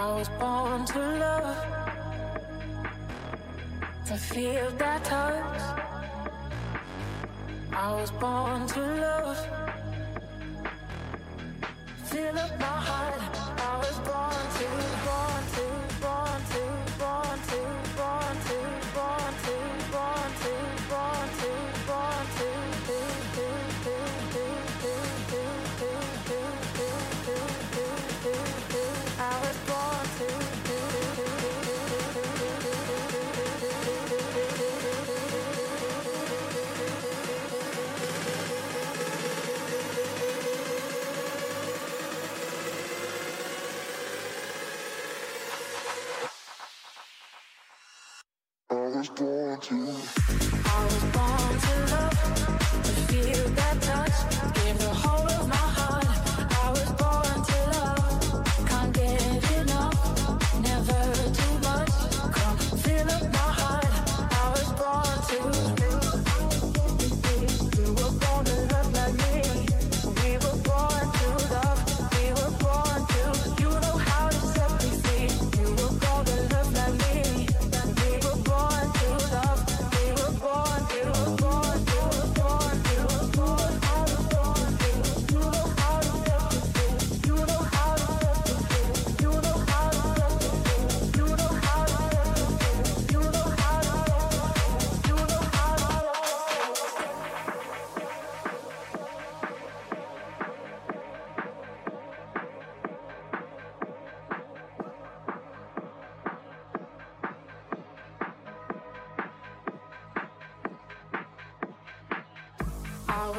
I was born to love, to feel that touch. I was born to love, fill up my heart. I was born to love.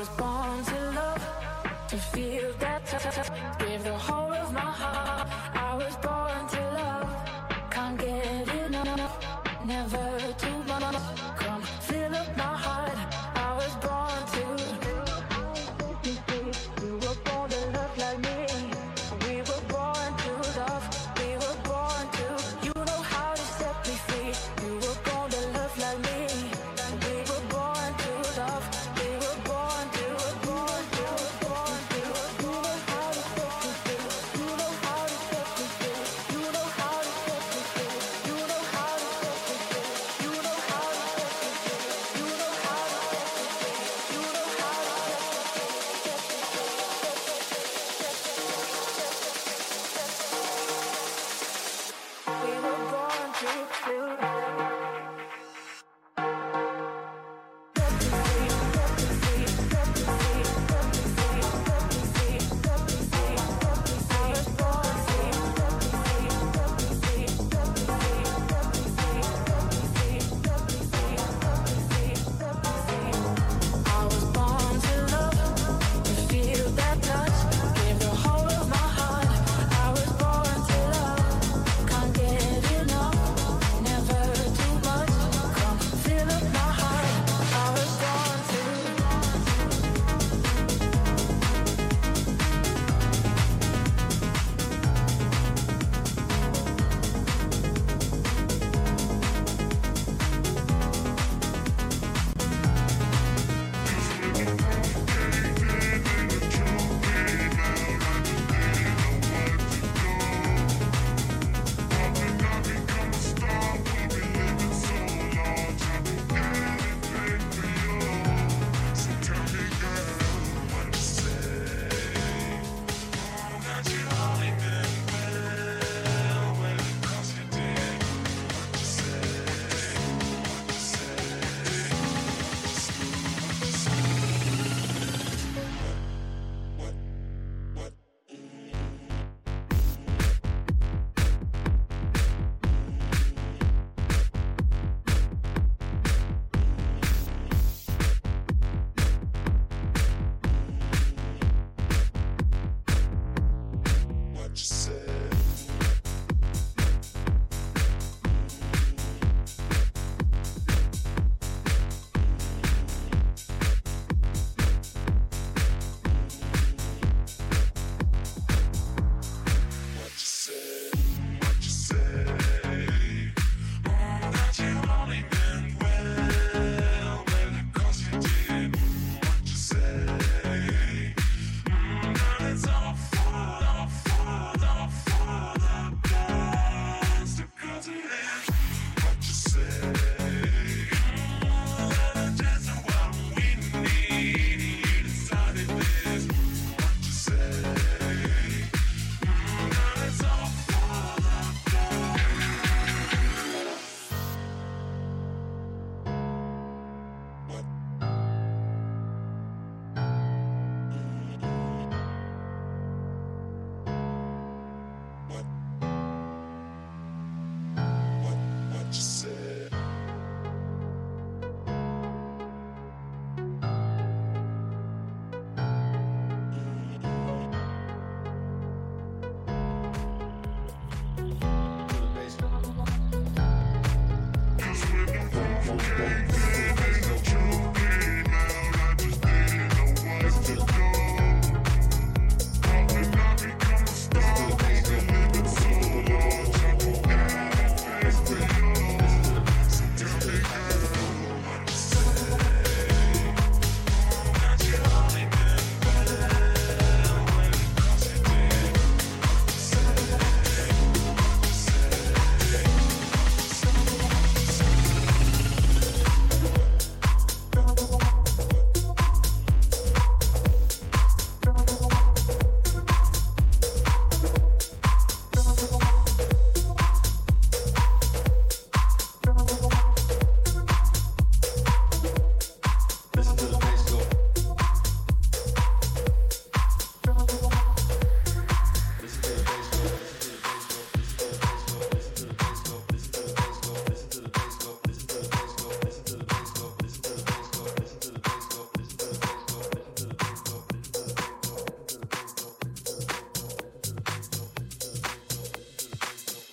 was born to love, to feel that touch, give the whole of my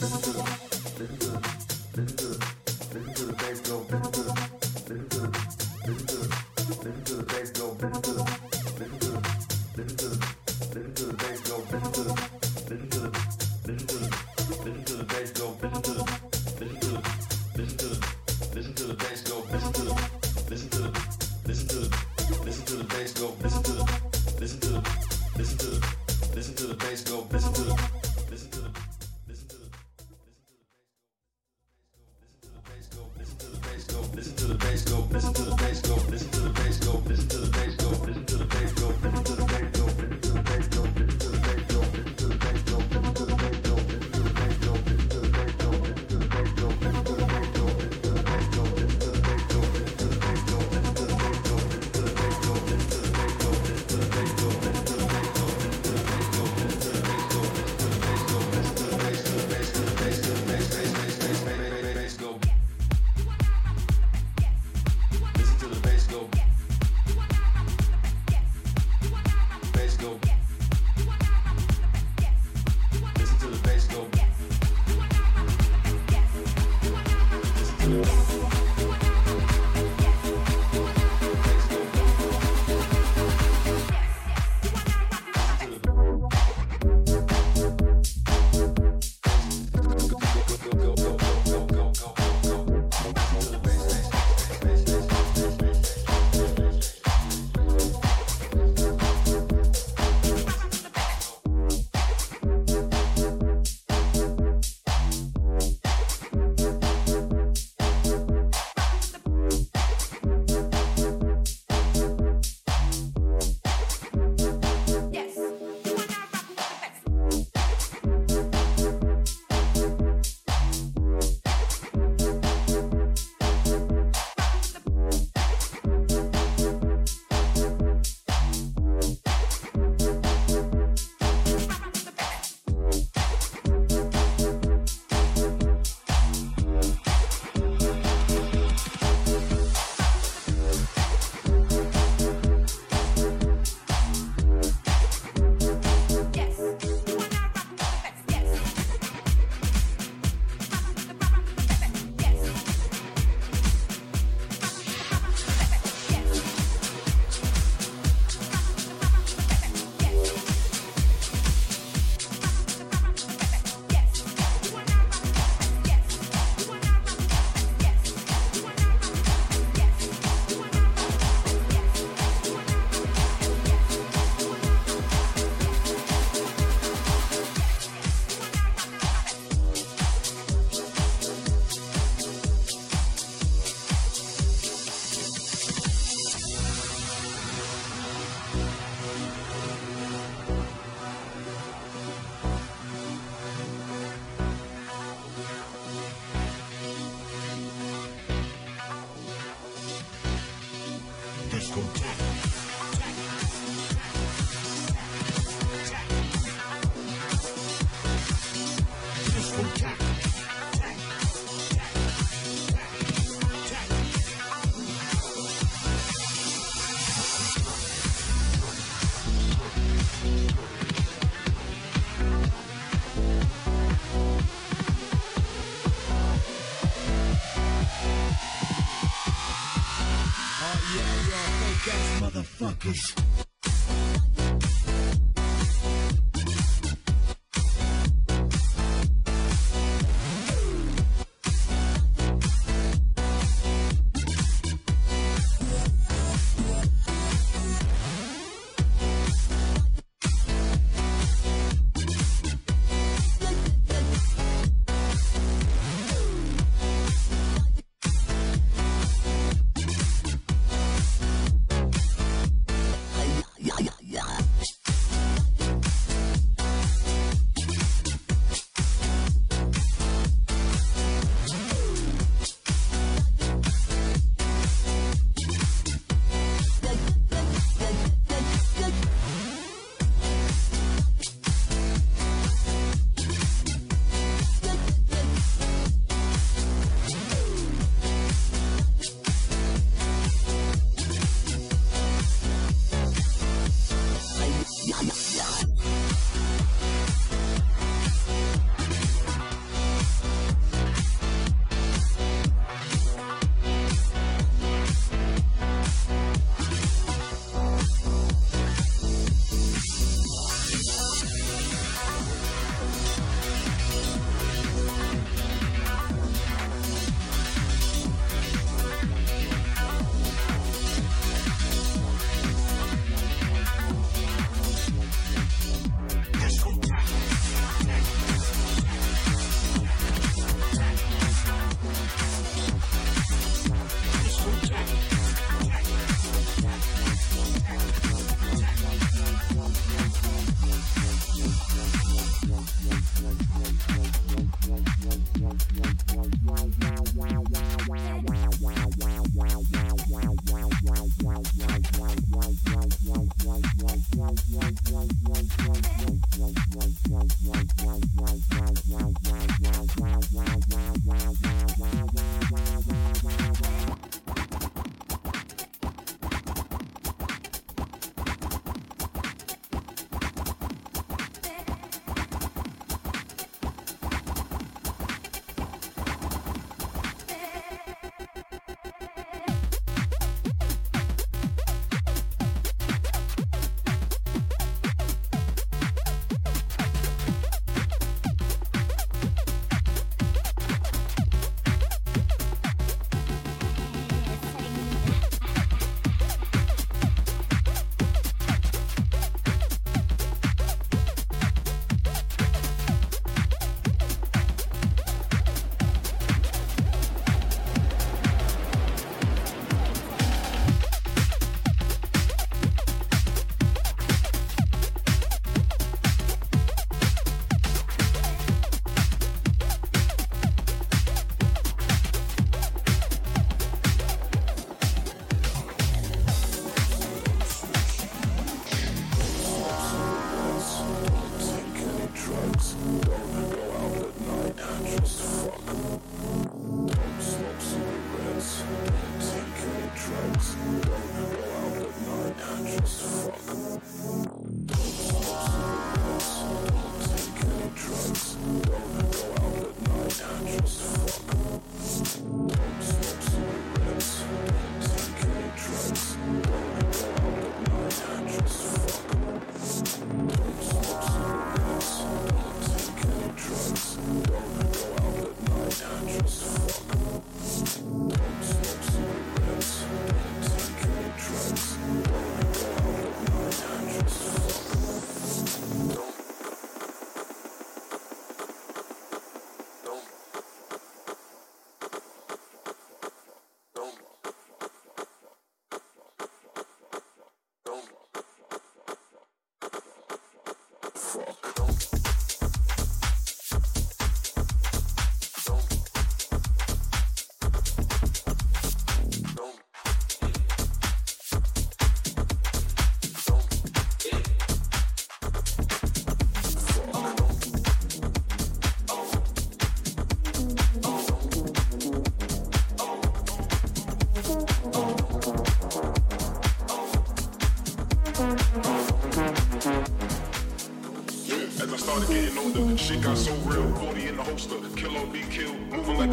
Thank you.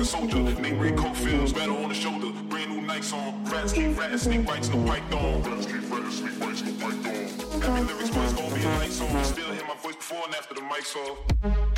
Soldier. Name Ray Cofields, battle on the shoulder. Brand new lights on. Rats keep ratting, sneak bites, no python. Rats keep ratting, sneak bites, no python. Every lyrics was gonna be a light song. Still hear my voice before and after the mic's off.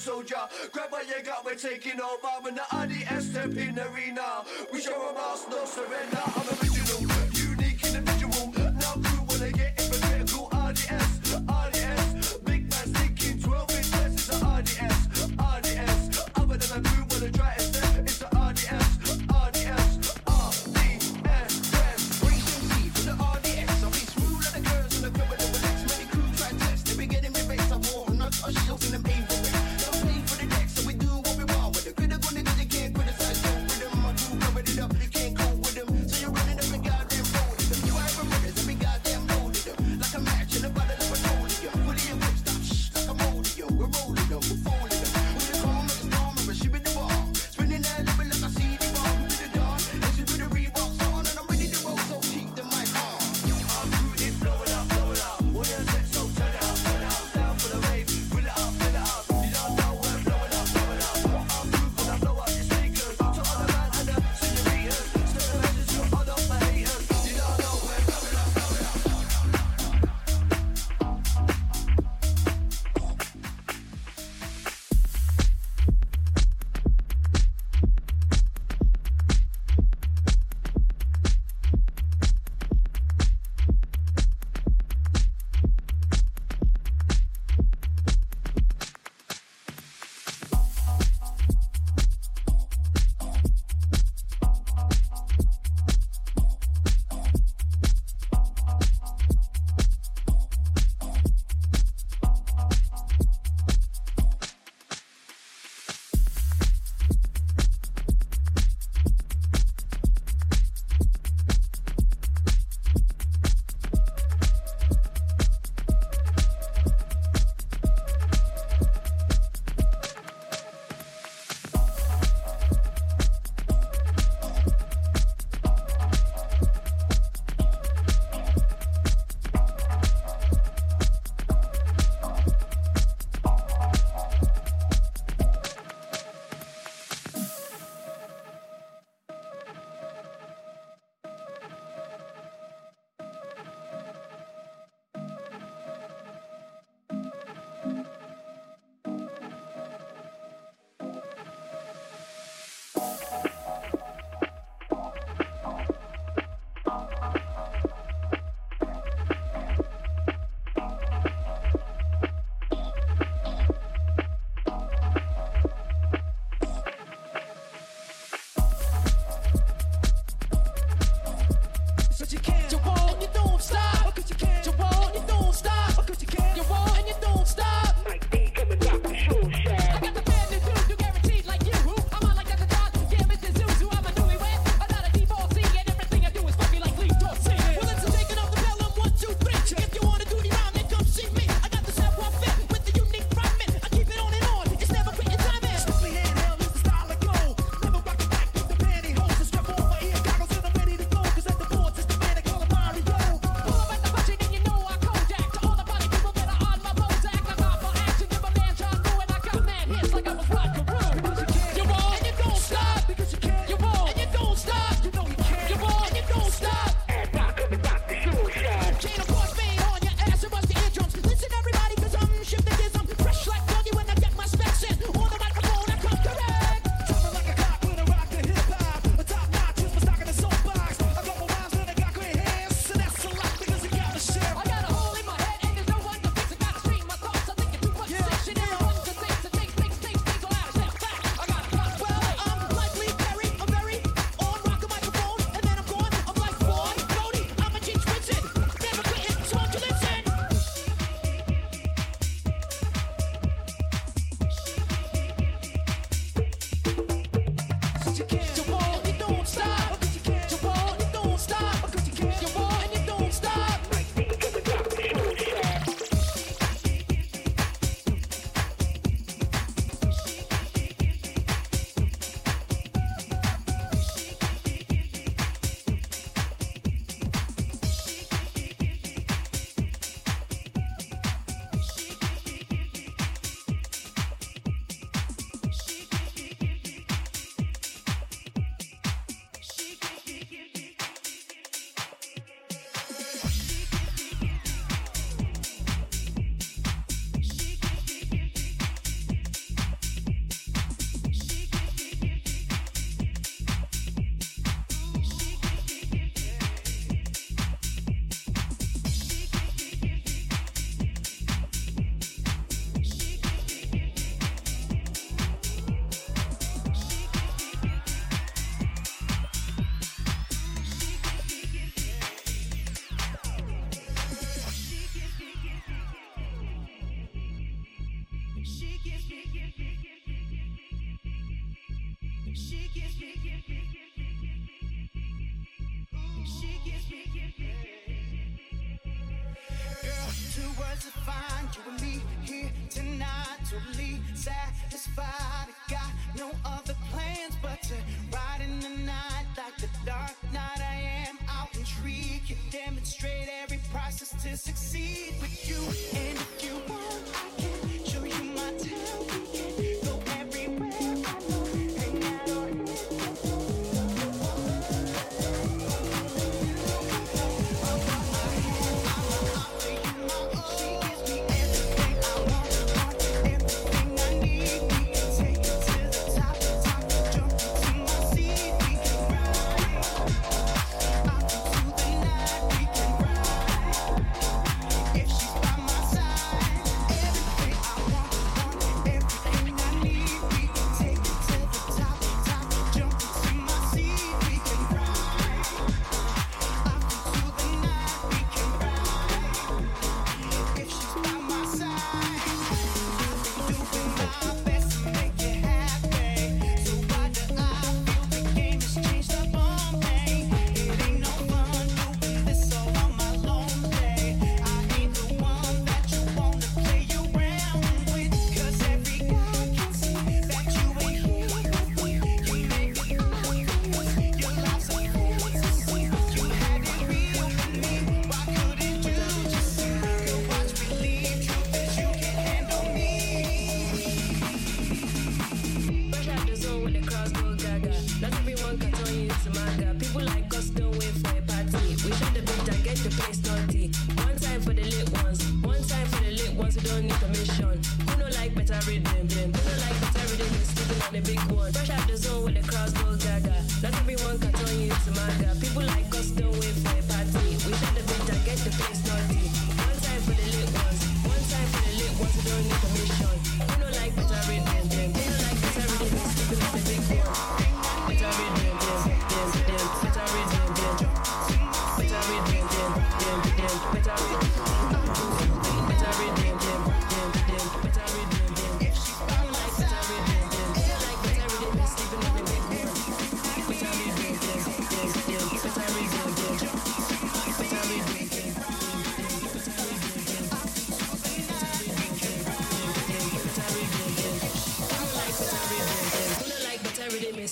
Soldier. Grab what you got, we're taking over. When the RDS step in arena, we show them us no surrender. I'm Usher, you feeling me? finally satisfied. I got no other plans but to ride in the night like the dark knight I am. I'll intrigue you, demonstrate every process to succeed with you. And you them. Look like the terror, they been sleeping on the big one. Fresh out the zone when the crowds go gaga. Not everyone can turn you to maga. People like us don't wait for a party. We shut the bitch and get the place naughty. One time for the lit ones, one time for the lit ones who don't need to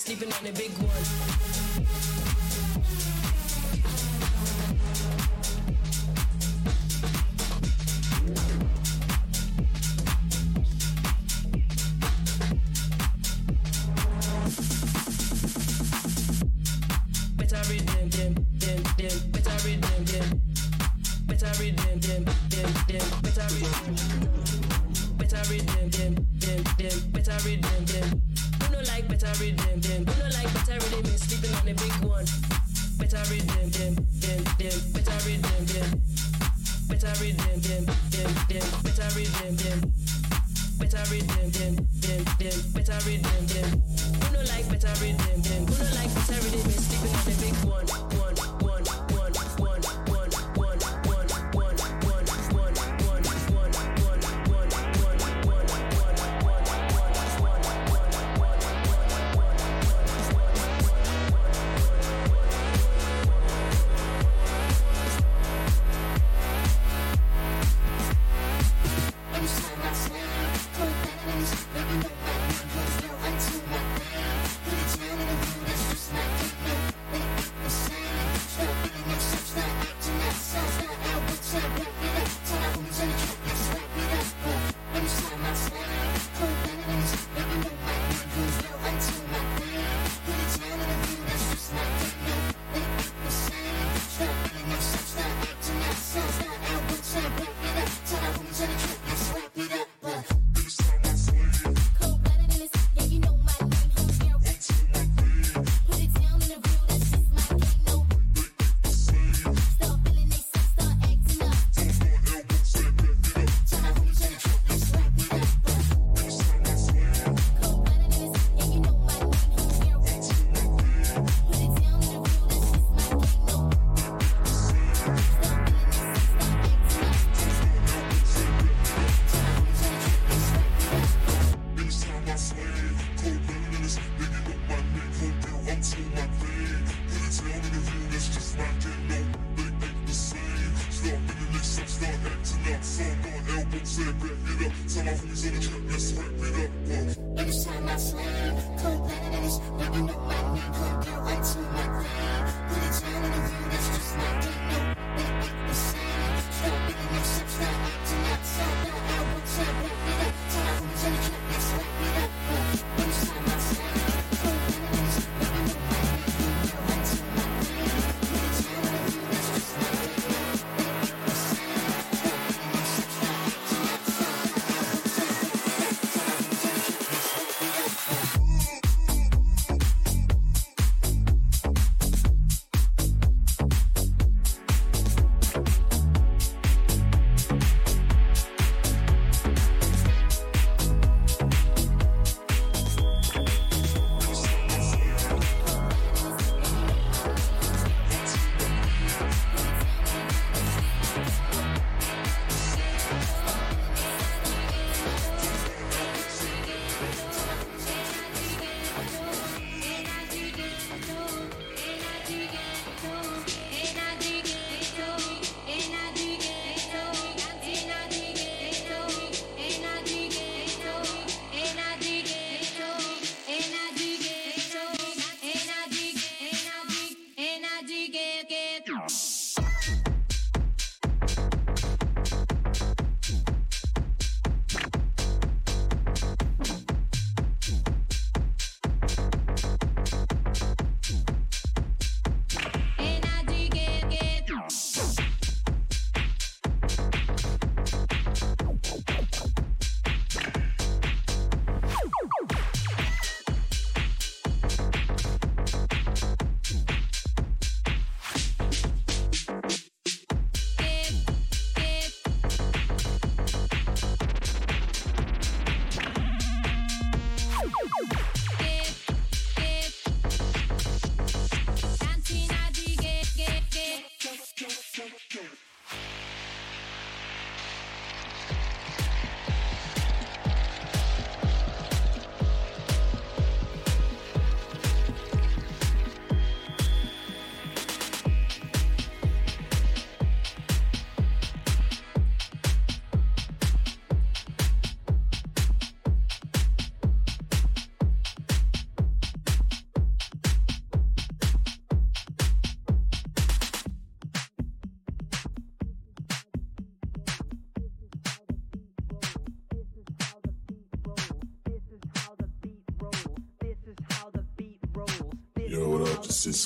sleeping on a big one.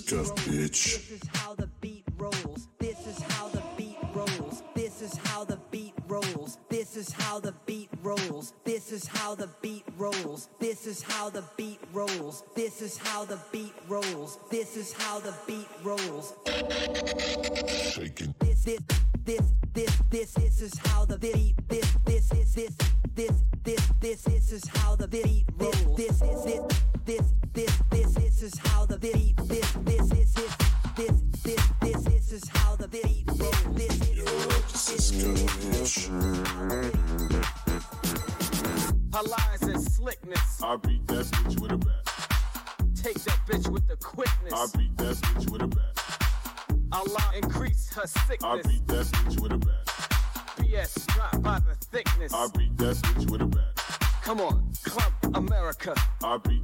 scuff, bitch. This is how the beat rolls. This is how the beat rolls. This is how the beat rolls. This is how the beat rolls. This is how the beat rolls. This is how the beat rolls. This is how the beat rolls. This is how the beat rolls. Shaking. This, this, this, this, this, this is how the beat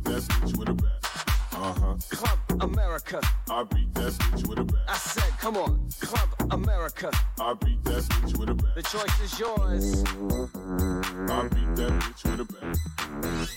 that bitch with a bat. Uh huh. Club America. I beat that bitch with a bat. I said, come on, Club America. I beat that bitch with a bat. The choice is yours. I beat that bitch with a bat.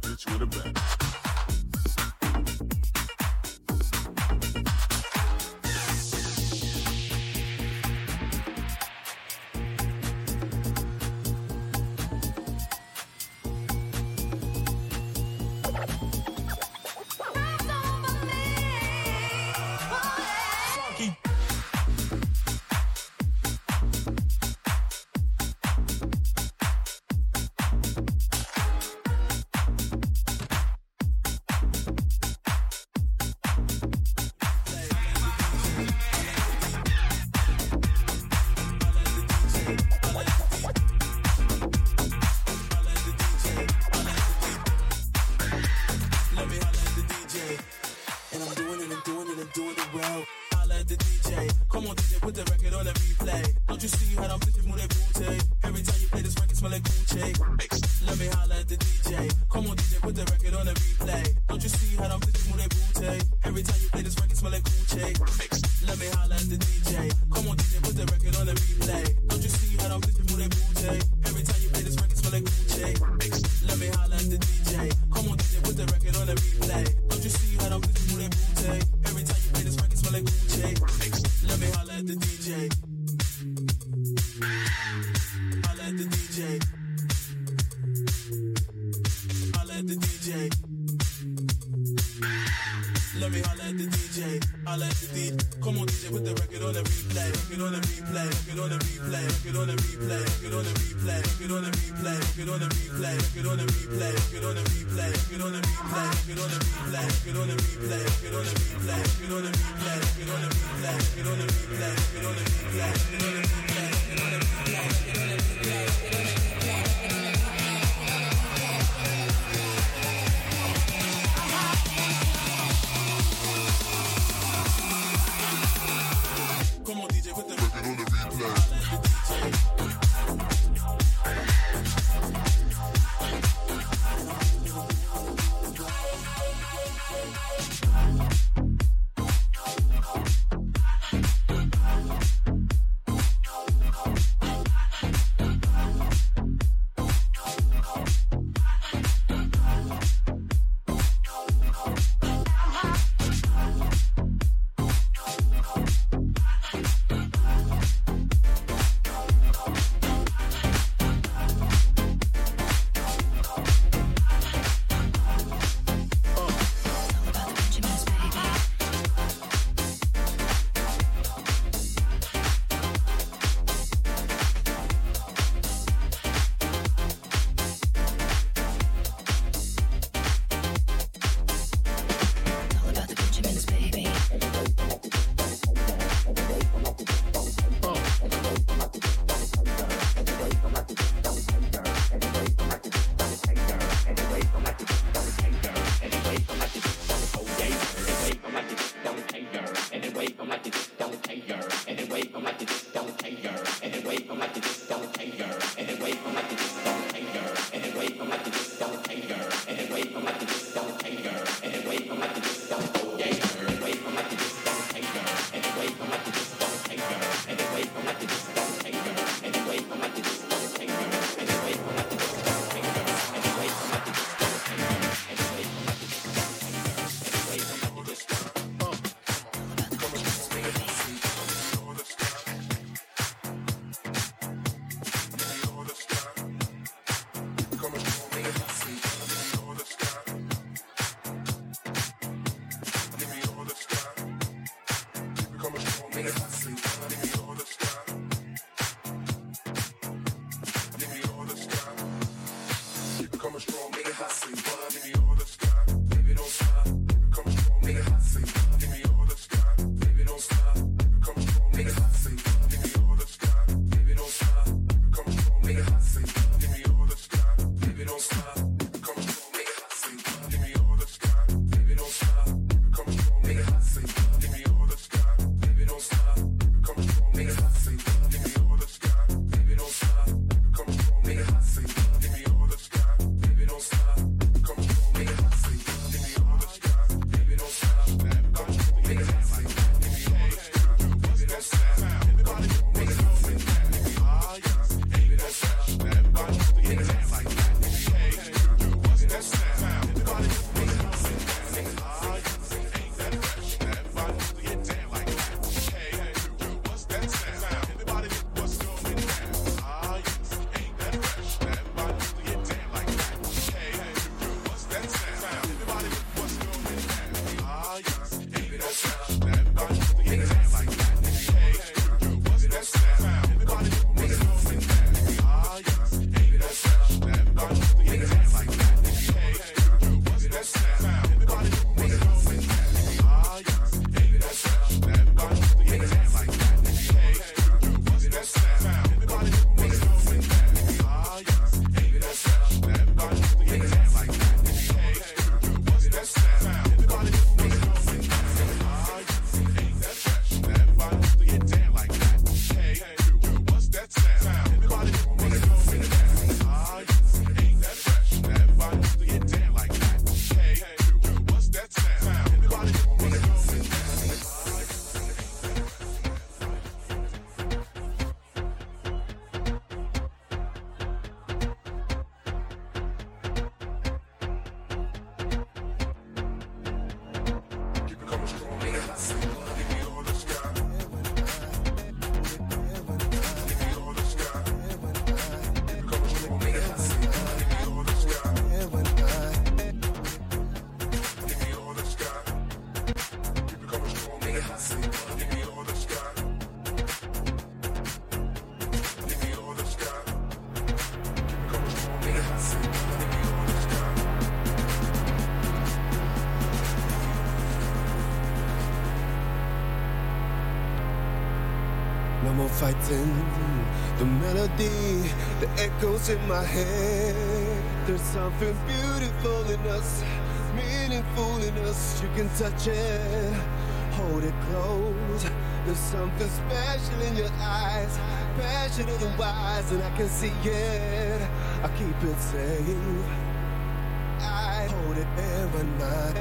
bitch with a bat. Every time you play this record, smell like Gucci. Let me holla fighting the melody the echoes in my head. There's something beautiful in us, meaningful in us. You can touch it, hold it close. There's something special in your eyes, passionate and wise, and I can see it. I keep it safe. I hold it every night.